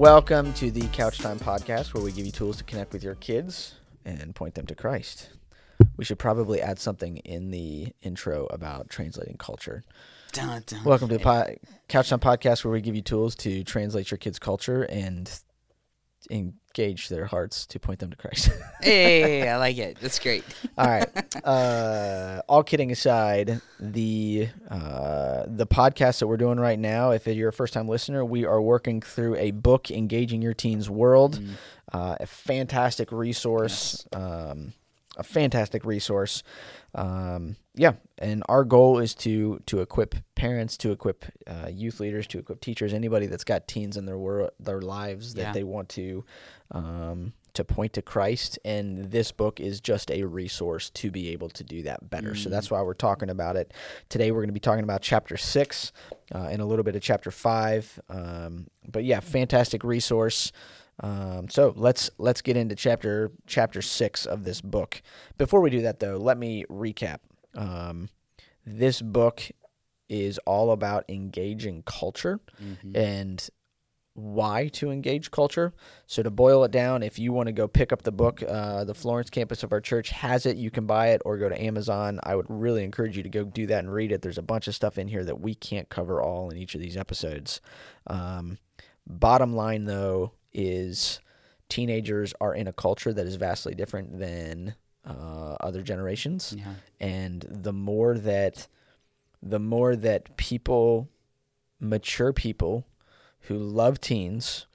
Welcome to the Couch Time podcast, where we give you tools to connect with your kids and point them to Christ. We should probably add something in the intro about translating culture. Dun, dun. Welcome to the po- Couch Time podcast, where we give you tools to translate your kids' culture and engage their hearts to point them to Christ. Hey, I like it. That's great. all right. Uh, all kidding aside, the uh, the podcast that we're doing right now, if you're a first time listener, we are working through a book, Engaging Your Teen's World, uh, a fantastic resource. Um, a fantastic resource. Um, yeah, and our goal is to to equip parents, to equip uh, youth leaders, to equip teachers, anybody that's got teens in their world, their lives that Yeah. they want to um, to point to Christ. And this book is just a resource to be able to do that better. So that's why we're talking about it today. We're going to be talking about chapter six uh, and a little bit of chapter five. Um, but yeah, fantastic resource. Um, so let's let's get into chapter chapter six of this book. Before we do that, though, let me recap. Um, this book is all about engaging culture and why to engage culture. So to boil it down, if you want to go pick up the book, uh, the Florence campus of our church has it. You can buy it or go to Amazon. I would really encourage you to go do that and read it. There's a bunch of stuff in here that we can't cover all in each of these episodes. Um, bottom line, though, is teenagers are in a culture that is vastly different than uh, other generations, Yeah. and the more that the more that people, mature people, who love teens,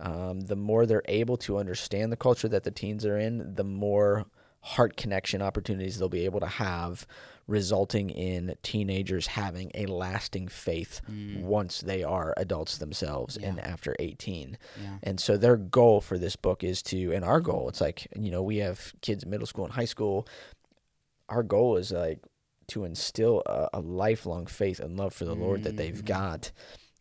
um, the more they're able to understand the culture that the teens are in, the more heart connection opportunities they'll be able to have, resulting in teenagers having a lasting faith mm. once they are adults themselves and after 18. Yeah. And so their goal for this book is to, and our goal, it's like, you know, we have kids in middle school and high school. Our goal is like to instill a, a lifelong faith and love for the Lord that they've mm. got.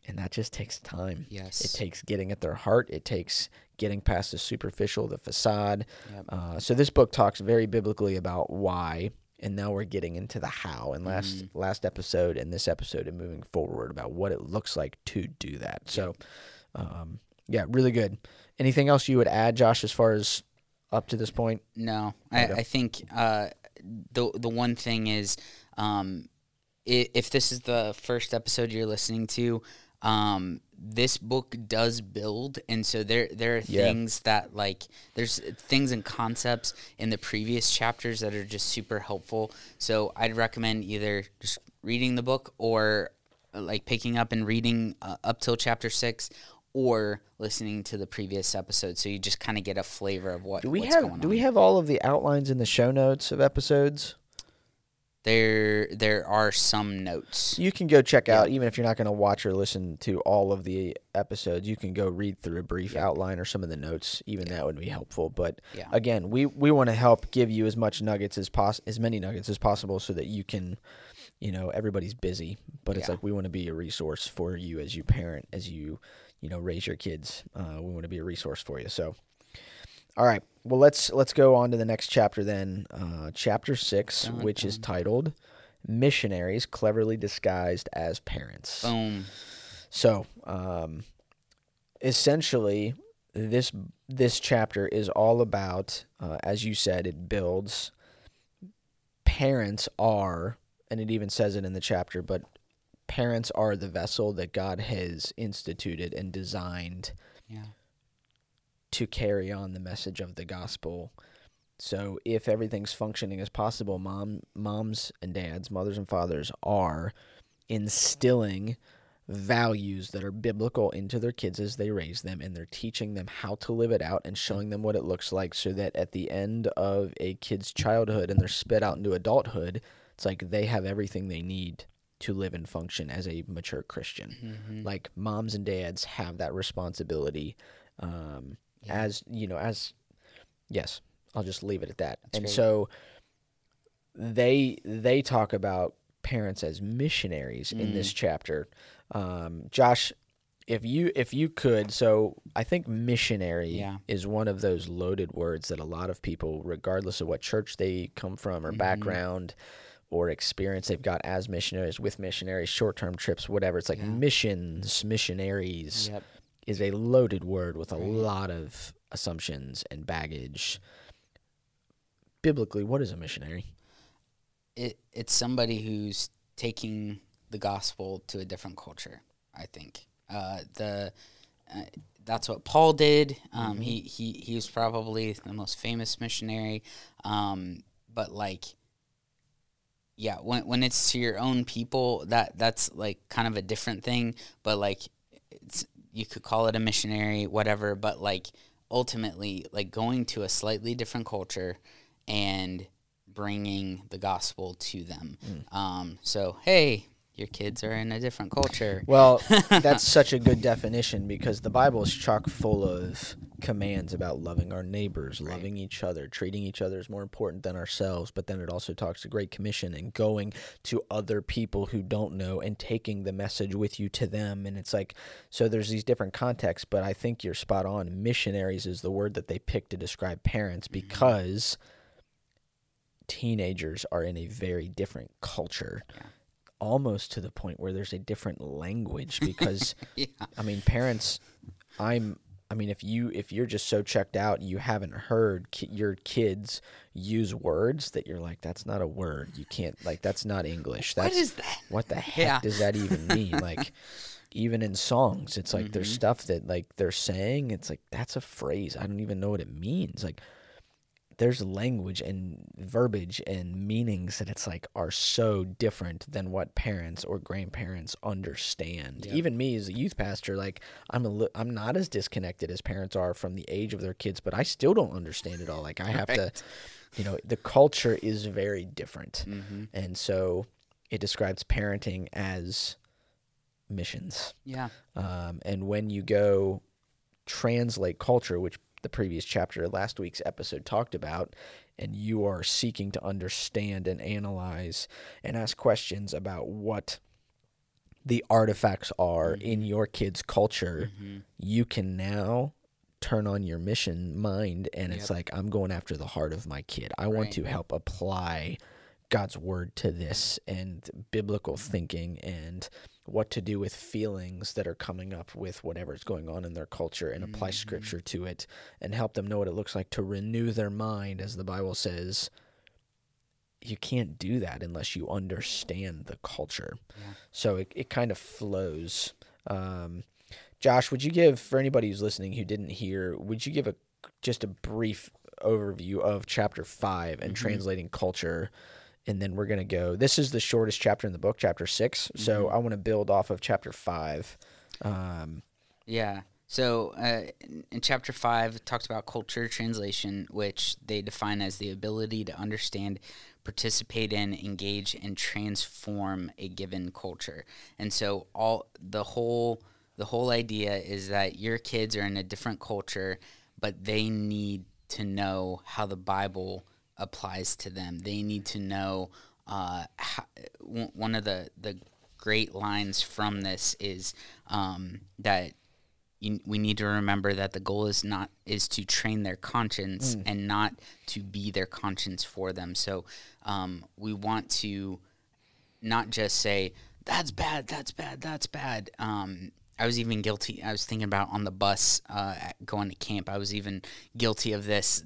And that just takes time. Yes. It takes getting at their heart. It takes getting past the superficial, the facade. Yep. Uh, so this book talks very biblically about why, and now we're getting into the how. And last last episode and this episode and moving forward about what it looks like to do that. So, um, yeah, really good. Anything else you would add, Josh, as far as up to this point? No, I, I think uh, the the one thing is, um, if this is the first episode you're listening to, um, this book does build, and so there there are Yeah. things that like there's things and concepts in the previous chapters that are just super helpful. So I'd recommend either just reading the book or uh, like picking up and reading uh, up till chapter six. Or listening to the previous episode, so you just kind of get a flavor of what Do we have do we have all of the outlines in the show notes of episodes? There, there are some notes. You can go check out, even if you're not going to watch or listen to all of the episodes, you can go read through a brief outline or some of the notes. Even that would be helpful. But Yeah. again, we, we want to help give you as much nuggets as pos- as many nuggets as possible so that you can, you know, everybody's busy, but it's Yeah. like we want to be a resource for you as you parent, as you, you know, raise your kids. Uh, we want to be a resource for you. So, all right. Well, let's let's go on to the next chapter then. Uh, chapter six, Dun, which is titled "Missionaries Cleverly Disguised as Parents." Boom. So, um, essentially, this this chapter is all about, uh, as you said, it builds. Parents are, and it even says it in the chapter, but parents are the vessel that God has instituted and designed Yeah. To carry on the message of the gospel. So if everything's functioning as possible, mom moms and dads, mothers and fathers are instilling values that are biblical into their kids as they raise them and they're teaching them how to live it out and showing them what it looks like so that at the end of a kid's childhood and they're spit out into adulthood, it's like they have everything they need to live and function as a mature Christian. Mm-hmm. Like moms and dads have that responsibility um, as you know as yes i'll just leave it at that. And great. so they they talk about parents as missionaries in this chapter. Um, josh if you if you could so i think missionary Yeah. is one of those loaded words that a lot of people regardless of what church they come from or background or experience they've got as missionaries with missionaries short-term trips whatever it's like missions missionaries. Yep. Is a loaded word with a lot of assumptions and baggage. Biblically, what is a missionary? It it's somebody who's taking the gospel to a different culture. I think uh, the uh, that's what Paul did. Um, He he he was probably the most famous missionary. Um, but like, yeah, when when it's to your own people, that that's like kind of a different thing. But like, it's you could call it a missionary, whatever. But like, ultimately, like going to a slightly different culture and bringing the gospel to them. Um, so hey, your kids are in a different culture. Well, that's such a good definition because the Bible is chock full of commands about loving our neighbors, loving each other, treating each other as more important than ourselves. But then it also talks the Great Commission and going to other people who don't know and taking the message with you to them. And it's like, so there's these different contexts, but I think you're spot on. Missionaries is the word that they pick to describe parents mm-hmm. because teenagers are in a very different culture. Almost to the point where there's a different language because yeah. I mean, parents, I'm. I mean, if you if you're just so checked out, you haven't heard ki- your kids use words that you're like, that's not a word. You can't like that's not English. What That's is that? what the heck Yeah. does that even mean? like, even in songs, it's like Mm-hmm. there's stuff that like they're saying. It's like that's a phrase. I don't even know what it means. Like, there's language and verbiage and meanings that it's like are so different than what parents or grandparents understand. Even me as a youth pastor, like I'm a li- I'm not as disconnected as parents are from the age of their kids, but I still don't understand it all. Like I have to, you know, the culture is very different, Mm-hmm. and so it describes parenting as missions. Yeah. Um, and when you go translate culture, which the previous chapter of last week's episode talked about, and you are seeking to understand and analyze and ask questions about what the artifacts are mm-hmm. in your kid's culture, mm-hmm. you can now turn on your mission mind and it's like I'm going after the heart of my kid. I want to help apply God's word to this and biblical thinking and what to do with feelings that are coming up with whatever's going on in their culture and apply scripture to it and help them know what it looks like to renew their mind as the Bible says you can't do that unless you understand the culture. So it, it kind of flows. Um, Josh, would you give for anybody who's listening who didn't hear, would you give a just a brief overview of chapter 5 and translating culture? And then we're going to go. This is the shortest chapter in the book, chapter 6. So I want to build off of chapter 5. Um, Yeah. So uh, in- in chapter five, it talks about culture translation, which they define as the ability to understand, participate in, engage, and transform a given culture. And so all the whole the whole idea is that your kids are in a different culture, but they need to know how the Bible applies to them. They need to know uh, how, one one of the the great lines from this is um, that you, we need to remember that the goal is not is to train their conscience and not to be their conscience for them. So um, we want to not just say that's bad, that's bad, that's bad. Um, I was even guilty. I was thinking about on the bus uh, going to camp. I was even guilty of this.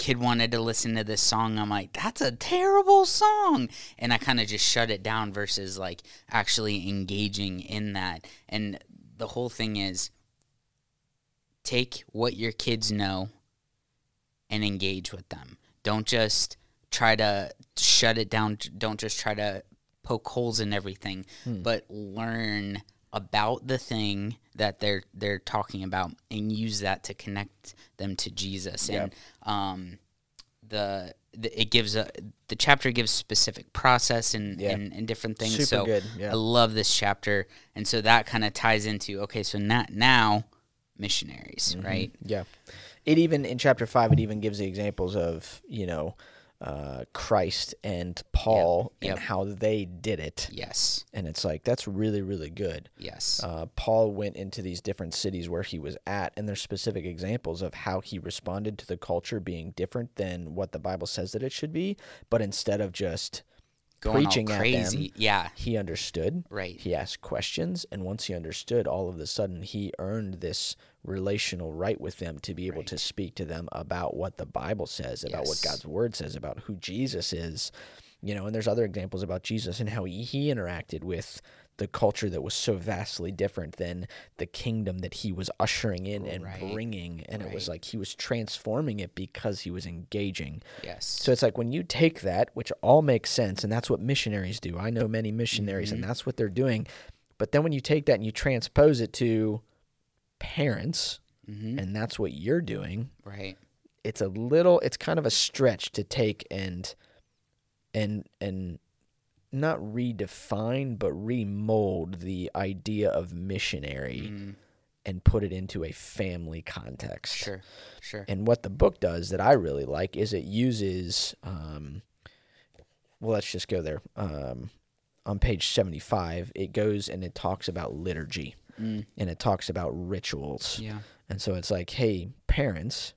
Kid wanted to listen to this song. I'm like, that's a terrible song, and I kind of just shut it down versus like actually engaging in that. And the whole thing is take what your kids know and engage with them. Don't just try to shut it down. Don't just try to poke holes in everything, hmm. but learn about the thing that they're they're talking about and use that to connect them to Jesus. And um, the, the it gives a the chapter gives specific process and Yeah. and, and different things. Super so good, yeah. I love this chapter, and so that kind of ties into okay, so now now missionaries, Mm-hmm. right? Yeah. It even in chapter five, it even gives the examples of you know uh, Christ and Paul Yep. and how they did it, Yes, and it's like that's really really good. yes, Uh, Paul went into these different cities where he was at, and there's specific examples of how he responded to the culture being different than what the Bible says that it should be. But instead of just going preaching crazy. them. Yeah, He understood. right. He asked questions, and once he understood, all of a sudden he earned this relational right with them to be able to speak to them about what the Bible says, about what God's word says, about who Jesus is. You know, and there's other examples about Jesus and how he, he interacted with the culture that was so vastly different than the kingdom that he was ushering in and Right. bringing. And it was like he was transforming it because he was engaging. Yes. So it's like when you take that, which all makes sense, and that's what missionaries do. I know many missionaries, Mm-hmm. and that's what they're doing. But then when you take that and you transpose it to parents, hmm and that's what you're doing, Right. it's a little, it's kind of a stretch to take and and and not redefine, but remold the idea of missionary Mm, and put it into a family context. sure. Sure. And what the book does that I really like is it uses, um, well, let's just go there. Um, on page 75, it goes and it talks about liturgy Mm, and it talks about rituals. yeah. And so it's like, hey, parents,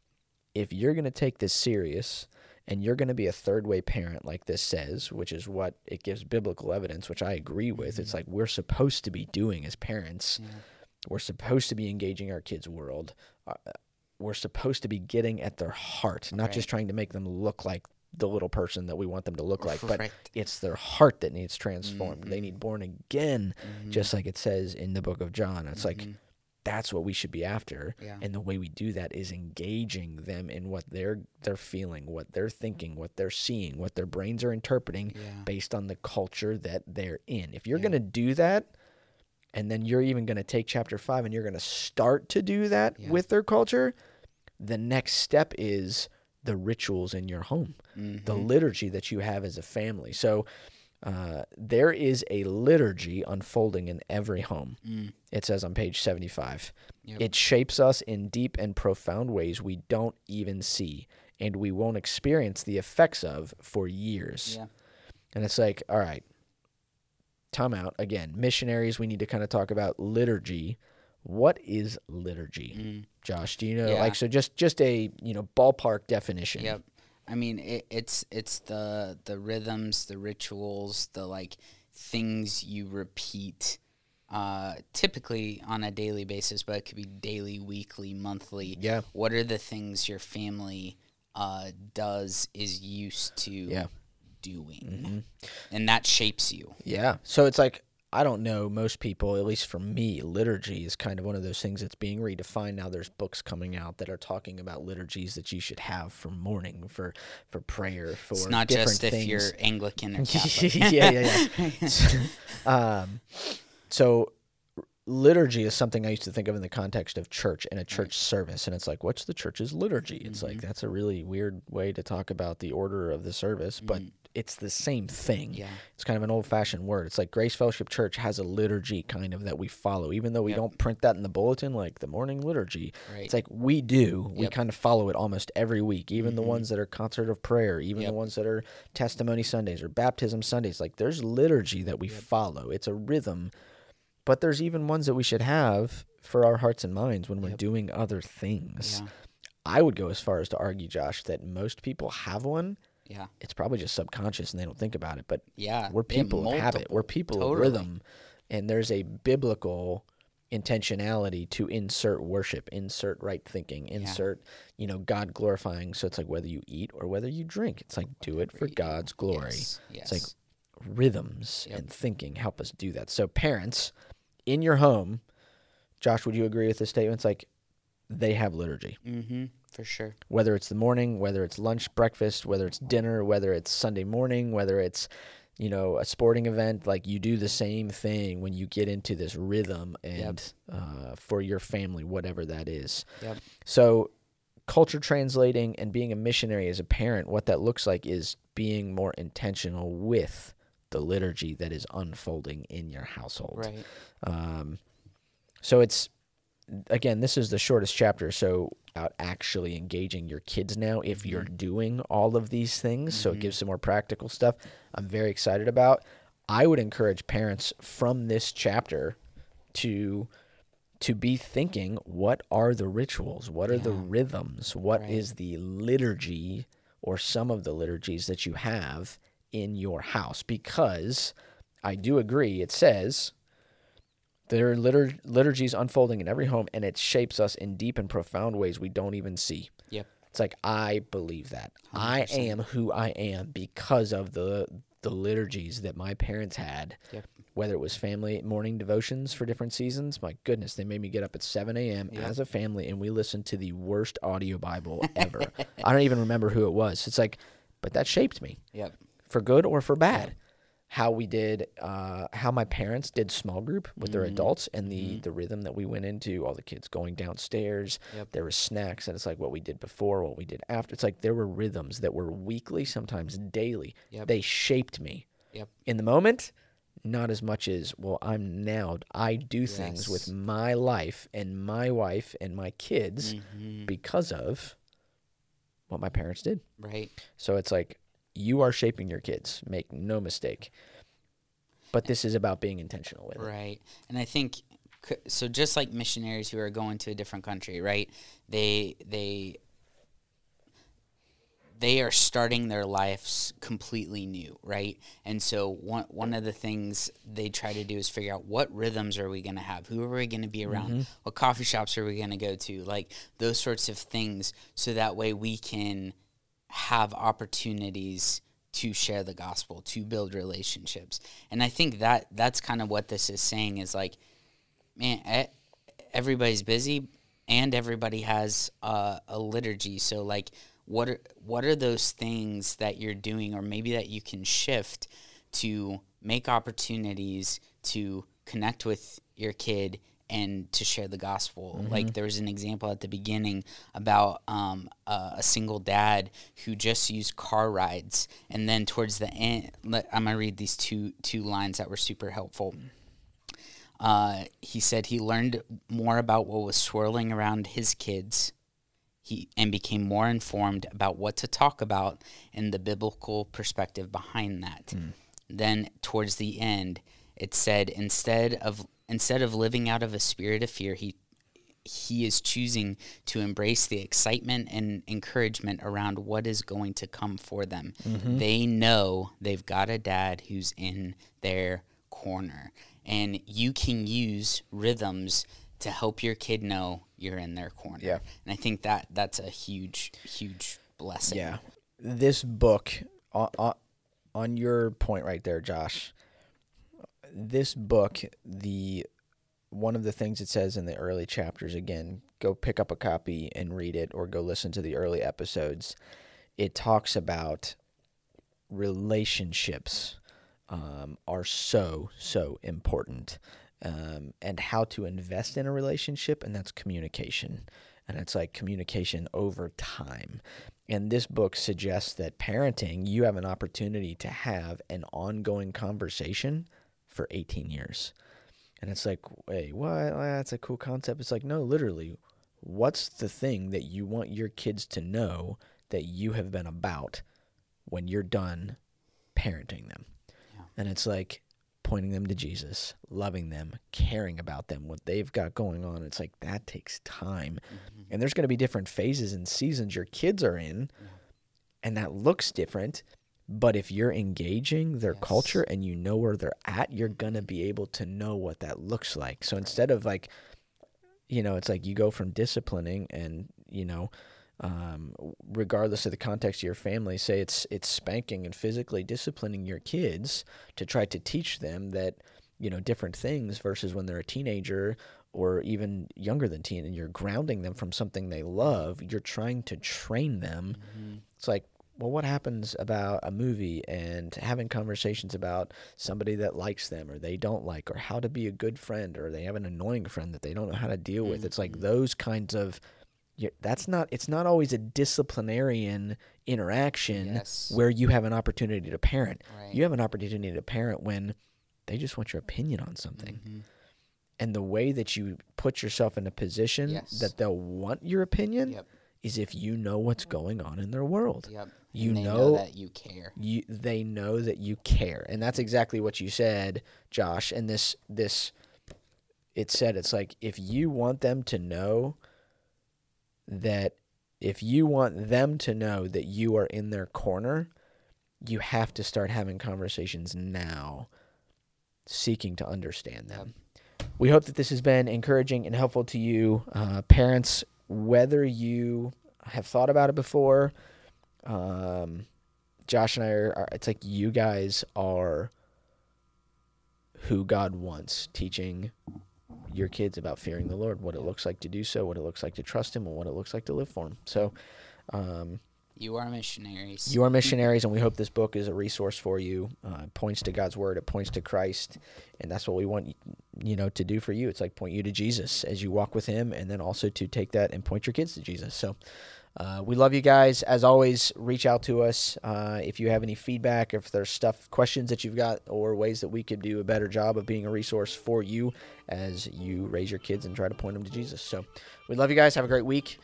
if you're going to take this serious and you're going to be a third way parent, like this says, which is what it gives biblical evidence, which I agree with, it's like we're supposed to be doing as parents. Yeah. We're supposed to be engaging our kids' world. Uh, we're supposed to be getting at their heart, not just trying to make them look like the little person that we want them to look like, but it's their heart that needs transformed. They Mhm. need born again, Mhm. just like it says in the book of John. It's like Mhm. That's what we should be after. Yeah. And the way we do that is engaging them in what they're they're feeling, what they're thinking, what they're seeing, what their brains are interpreting Yeah. based on the culture that they're in. If you're Yeah. going to do that and then you're even going to take chapter 5 and you're going to start to do that with their culture, the next step is the rituals in your home, the Mhm. liturgy that you have as a family. So uh, there is a liturgy unfolding in every home. Mm, It says on page 75. Yep. It shapes us in deep and profound ways we don't even see and we won't experience the effects of for years. yeah. And it's like, all right, time out. Again, missionaries, we need to kind of talk about liturgy. What is liturgy? Mm. Josh, do you know Yeah. like so just just a, you know, ballpark definition. Yep. I mean, it, it's it's the the rhythms, the rituals, the like things you repeat, uh, typically on a daily basis, but it could be daily, weekly, monthly. Yeah. What are the things your family uh, does is used to Yeah. doing, and that shapes you. Yeah. So it's like I don't know most people, at least for me, liturgy is kind of one of those things that's being redefined now. There's books coming out that are talking about liturgies that you should have for morning, for for prayer, for It's not different just if things. you're Anglican or Catholic. yeah, yeah, yeah. um, so liturgy is something I used to think of in the context of church and a church service, and it's like, what's the church's liturgy? It's like that's a really weird way to talk about the order of the service, but it's the same thing. Yeah. It's kind of an old fashioned word. It's like Grace Fellowship Church has a liturgy kind of that we follow, even though we Yep. don't print that in the bulletin, like the morning liturgy. Right. It's like we do. We kind of follow it almost every week, even the Mhm. ones that are concert of prayer, even Yep. the ones that are testimony Sundays or baptism Sundays. Like there's liturgy that we follow. It's a rhythm, but there's even ones that we should have for our hearts and minds when we're Yep. doing other things. yeah. I would go as far as to argue, Josh, that most people have one. Yeah. It's probably just subconscious and they don't think about it, but Yeah. we're people of habit. We're people Totally. of rhythm. And there's a biblical intentionality to insert worship, insert right thinking, insert, you know, God glorifying. So it's like whether you eat or whether you drink, it's like do it for. God's glory. Yes. yes. It's like rhythms Yep. and thinking help us do that. So parents in your home, Josh, would you agree with this statement? It's like they have liturgy mm-hmm, for sure. whether it's the morning, whether it's lunch, breakfast, whether it's dinner, whether it's Sunday morning, whether it's you know a sporting event, like you do the same thing when you get into this rhythm and uh, for your family, whatever that is. Yep. So, culture translating and being a missionary as a parent, what that looks like is being more intentional with the liturgy that is unfolding in your household. Right. Um, so it's again, this is the shortest chapter. So about actually engaging your kids now, if you're mm-hmm. doing all of these things, so it mm-hmm. gives some more practical stuff. I'm very excited about. I would encourage parents from this chapter to to be thinking what are the rituals what are the rhythms What is Right. the liturgy or some of the liturgies that you have in your house because I do agree. It says there are litur- liturgies unfolding in every home, and it shapes us in deep and profound ways we don't even see. Yep. It's like I believe that I 100%. am who I am because of the the liturgies that my parents had. Yep. Whether it was family morning devotions for different seasons, my goodness, they made me get up at 7 a.m. Yep. as a family and we listened to the worst audio Bible ever. I don't even remember who it was. It's like, but that shaped me Yep. for good or for bad. How we did, uh, how my parents did small group with their Mm-hmm. adults, and the the rhythm that we went into, all the kids going downstairs. Yep. There was snacks, and it's like what we did before, what we did after. It's like there were rhythms that were weekly, sometimes daily. Yep. They shaped me Yep. in the moment. Not as much as well. I'm now. I do things with my life and my wife and my kids Mhm. because of what my parents did. Right. So it's like you are shaping your kids, make no mistake. But this is about being intentional with it. Right. And I think so just like missionaries who are going to a different country, right? They they they are starting their lives completely new, right? And so one one of the things they try to do is figure out what rhythms are we going to have? Who are we going to be around? Mm-hmm. What coffee shops are we going to go to? Like those sorts of things so that way we can have opportunities to share the gospel, to build relationships. And I think that that's kind of what this is saying is like man, everybody's busy and everybody has a liturgy. So like, what are what are those things that you're doing, or maybe that you can shift to make opportunities to connect with your kid and to share the gospel. Like there was an example at the beginning about um, a, a single dad who just used car rides, and then towards the end, let, I'm gonna read these two two lines that were super helpful. Uh, he said he learned more about what was swirling around his kids. He and became more informed about what to talk about and the biblical perspective behind that. Then towards the end, it said instead of instead of living out of a spirit of fear, he he is choosing to embrace the excitement and encouragement around what is going to come for them. Mm-hmm. They know they've got a dad who's in their corner. And you can use rhythms to help your kid know you're in their corner. Yeah. And I think that that's a huge, huge blessing. Yeah. This book, on, on, on your point right there, Josh, this book, the one of the things it says in the early chapters, again, go pick up a copy and read it or go listen to the early episodes. It talks about relationships um, are so, so important um, and how to invest in a relationship, and that's communication. And it's like communication over time. And this book suggests that parenting, you have an opportunity to have an ongoing conversation for 18 years. And it's like, wait, what? That's a cool concept. It's like, no, literally, what's the thing that you want your kids to know that you have been about when you're done parenting them? Yeah. And it's like pointing them to Jesus, loving them, caring about them, what they've got going on. It's like that takes time. Mm-hmm. And there's going to be different phases and seasons your kids are in, and that looks different. But if you're engaging their Yes. culture and you know where they're at, you're going to be able to know what that looks like. So instead of like, you know, it's like you go from disciplining and, you know, um, regardless of the context of your family, say it's it's spanking and physically disciplining your kids to try to teach them that you know different things versus when they're a teenager or even younger than teen, and you're grounding them from something they love. You're trying to train them. It's like, well, what happens about a movie and having conversations about somebody that likes them or they don't like, or how to be a good friend, or they have an annoying friend that they don't know how to deal with. It's like those kinds of that's not it's not always a disciplinarian interaction Yes. where you have an opportunity to parent Right. you have an opportunity to parent when they just want your opinion on something Mhm. and the way that you put yourself in a position Yes. that they'll want your opinion Yep. Is if you know what's going on in their world Yep. You they know- that you care. you they know that you care and that's exactly what you said josh and this this it said it's like if you want them to know that if you want them to know that you are in their corner you have to start having conversations now, seeking to understand them. We hope that this has been encouraging and helpful to you, uh, parents, whether you have thought about it before. Um, Josh and I are, are, it's like you guys are who God wants, teaching your kids about fearing the Lord, what it looks like to do so, what it looks like to trust Him, and what it looks like to live for Him. So, um, you are missionaries. You are missionaries, and we hope this book is a resource for you. Uh, it points to God's word. It points to Christ, and that's what we want you know to do for you. It's like point you to Jesus as you walk with Him, and then also to take that and point your kids to Jesus. So. Uh, we love you guys. As always, reach out to us uh, if you have any feedback, if there's stuff, questions that you've got, or ways that we could do a better job of being a resource for you as you raise your kids and try to point them to Jesus. So, we love you guys. Have a great week.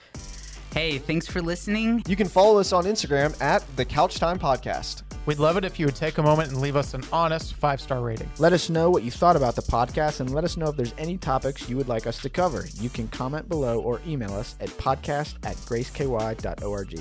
Hey, thanks for listening. You can follow us on Instagram at the Couch Time Podcast. We'd love it if you would take a moment and leave us an honest five star rating. Let us know what you thought about the podcast and let us know if there's any topics you would like us to cover. You can comment below or email us at podcast at graceky.org.